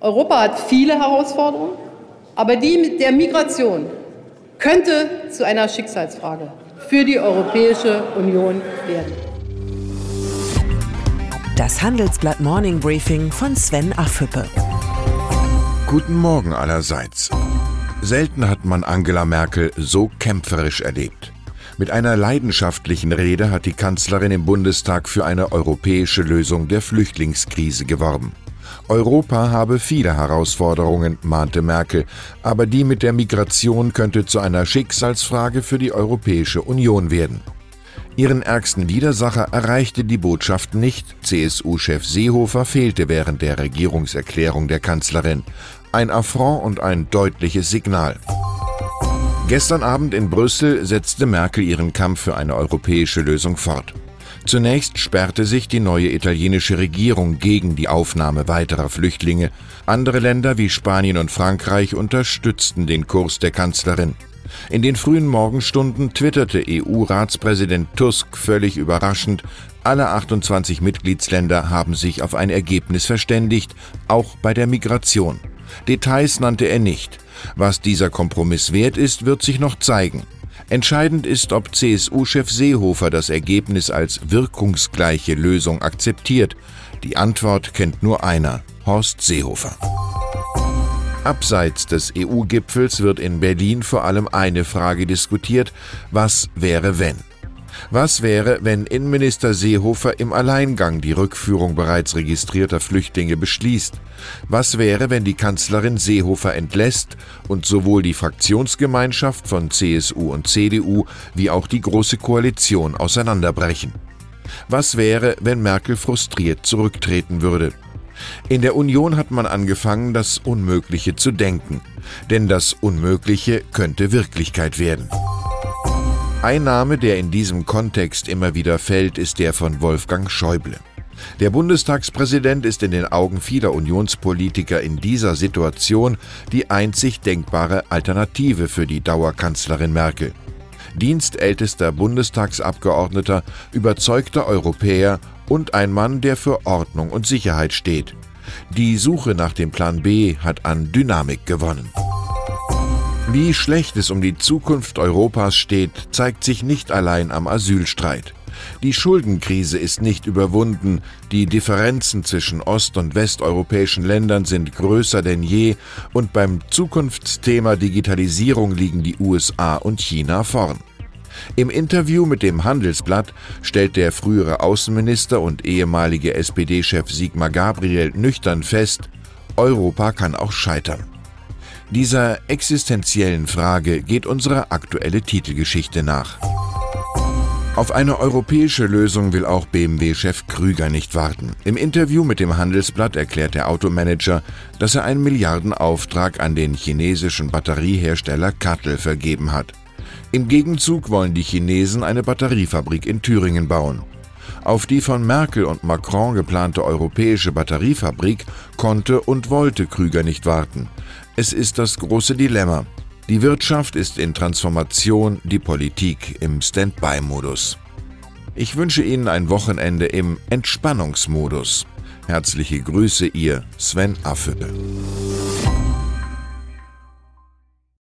Europa hat viele Herausforderungen, aber die mit der Migration könnte zu einer Schicksalsfrage für die Europäische Union werden. Das Handelsblatt Morning Briefing von Sven Affüppe. Guten Morgen allerseits. Selten hat man Angela Merkel so kämpferisch erlebt. Mit einer leidenschaftlichen Rede hat die Kanzlerin im Bundestag für eine europäische Lösung der Flüchtlingskrise geworben. Europa habe viele Herausforderungen, mahnte Merkel, aber die mit der Migration könnte zu einer Schicksalsfrage für die Europäische Union werden. Ihren ärgsten Widersacher erreichte die Botschaft nicht. CSU-Chef Seehofer fehlte während der Regierungserklärung der Kanzlerin. Ein Affront und ein deutliches Signal. Gestern Abend in Brüssel setzte Merkel ihren Kampf für eine europäische Lösung fort. Zunächst sperrte sich die neue italienische Regierung gegen die Aufnahme weiterer Flüchtlinge. Andere Länder wie Spanien und Frankreich unterstützten den Kurs der Kanzlerin. In den frühen Morgenstunden twitterte EU-Ratspräsident Tusk völlig überraschend, alle 28 Mitgliedsländer haben sich auf ein Ergebnis verständigt, auch bei der Migration. Details nannte er nicht. Was dieser Kompromiss wert ist, wird sich noch zeigen. Entscheidend ist, ob CSU-Chef Seehofer das Ergebnis als wirkungsgleiche Lösung akzeptiert. Die Antwort kennt nur einer, Horst Seehofer. Abseits des EU-Gipfels wird in Berlin vor allem eine Frage diskutiert, was wäre wenn? Was wäre, wenn Innenminister Seehofer im Alleingang die Rückführung bereits registrierter Flüchtlinge beschließt? Was wäre, wenn die Kanzlerin Seehofer entlässt und sowohl die Fraktionsgemeinschaft von CSU und CDU wie auch die Große Koalition auseinanderbrechen? Was wäre, wenn Merkel frustriert zurücktreten würde? In der Union hat man angefangen, das Unmögliche zu denken, denn das Unmögliche könnte Wirklichkeit werden. Ein Name, der in diesem Kontext immer wieder fällt, ist der von Wolfgang Schäuble. Der Bundestagspräsident ist in den Augen vieler Unionspolitiker in dieser Situation die einzig denkbare Alternative für die Dauerkanzlerin Merkel. Dienstältester Bundestagsabgeordneter, überzeugter Europäer und ein Mann, der für Ordnung und Sicherheit steht. Die Suche nach dem Plan B hat an Dynamik gewonnen. Wie schlecht es um die Zukunft Europas steht, zeigt sich nicht allein am Asylstreit. Die Schuldenkrise ist nicht überwunden, die Differenzen zwischen ost- und westeuropäischen Ländern sind größer denn je und beim Zukunftsthema Digitalisierung liegen die USA und China vorn. Im Interview mit dem Handelsblatt stellt der frühere Außenminister und ehemalige SPD-Chef Sigmar Gabriel nüchtern fest, Europa kann auch scheitern. Dieser existenziellen Frage geht unsere aktuelle Titelgeschichte nach. Auf eine europäische Lösung will auch BMW-Chef Krüger nicht warten. Im Interview mit dem Handelsblatt erklärt der Automanager, dass er einen Milliardenauftrag an den chinesischen Batteriehersteller Kattel vergeben hat. Im Gegenzug wollen die Chinesen eine Batteriefabrik in Thüringen bauen. Auf die von Merkel und Macron geplante europäische Batteriefabrik konnte und wollte Krüger nicht warten. Es ist das große Dilemma. Die Wirtschaft ist in Transformation, die Politik im Standby-Modus. Ich wünsche Ihnen ein Wochenende im Entspannungsmodus. Herzliche Grüße, Ihr Sven Affülle.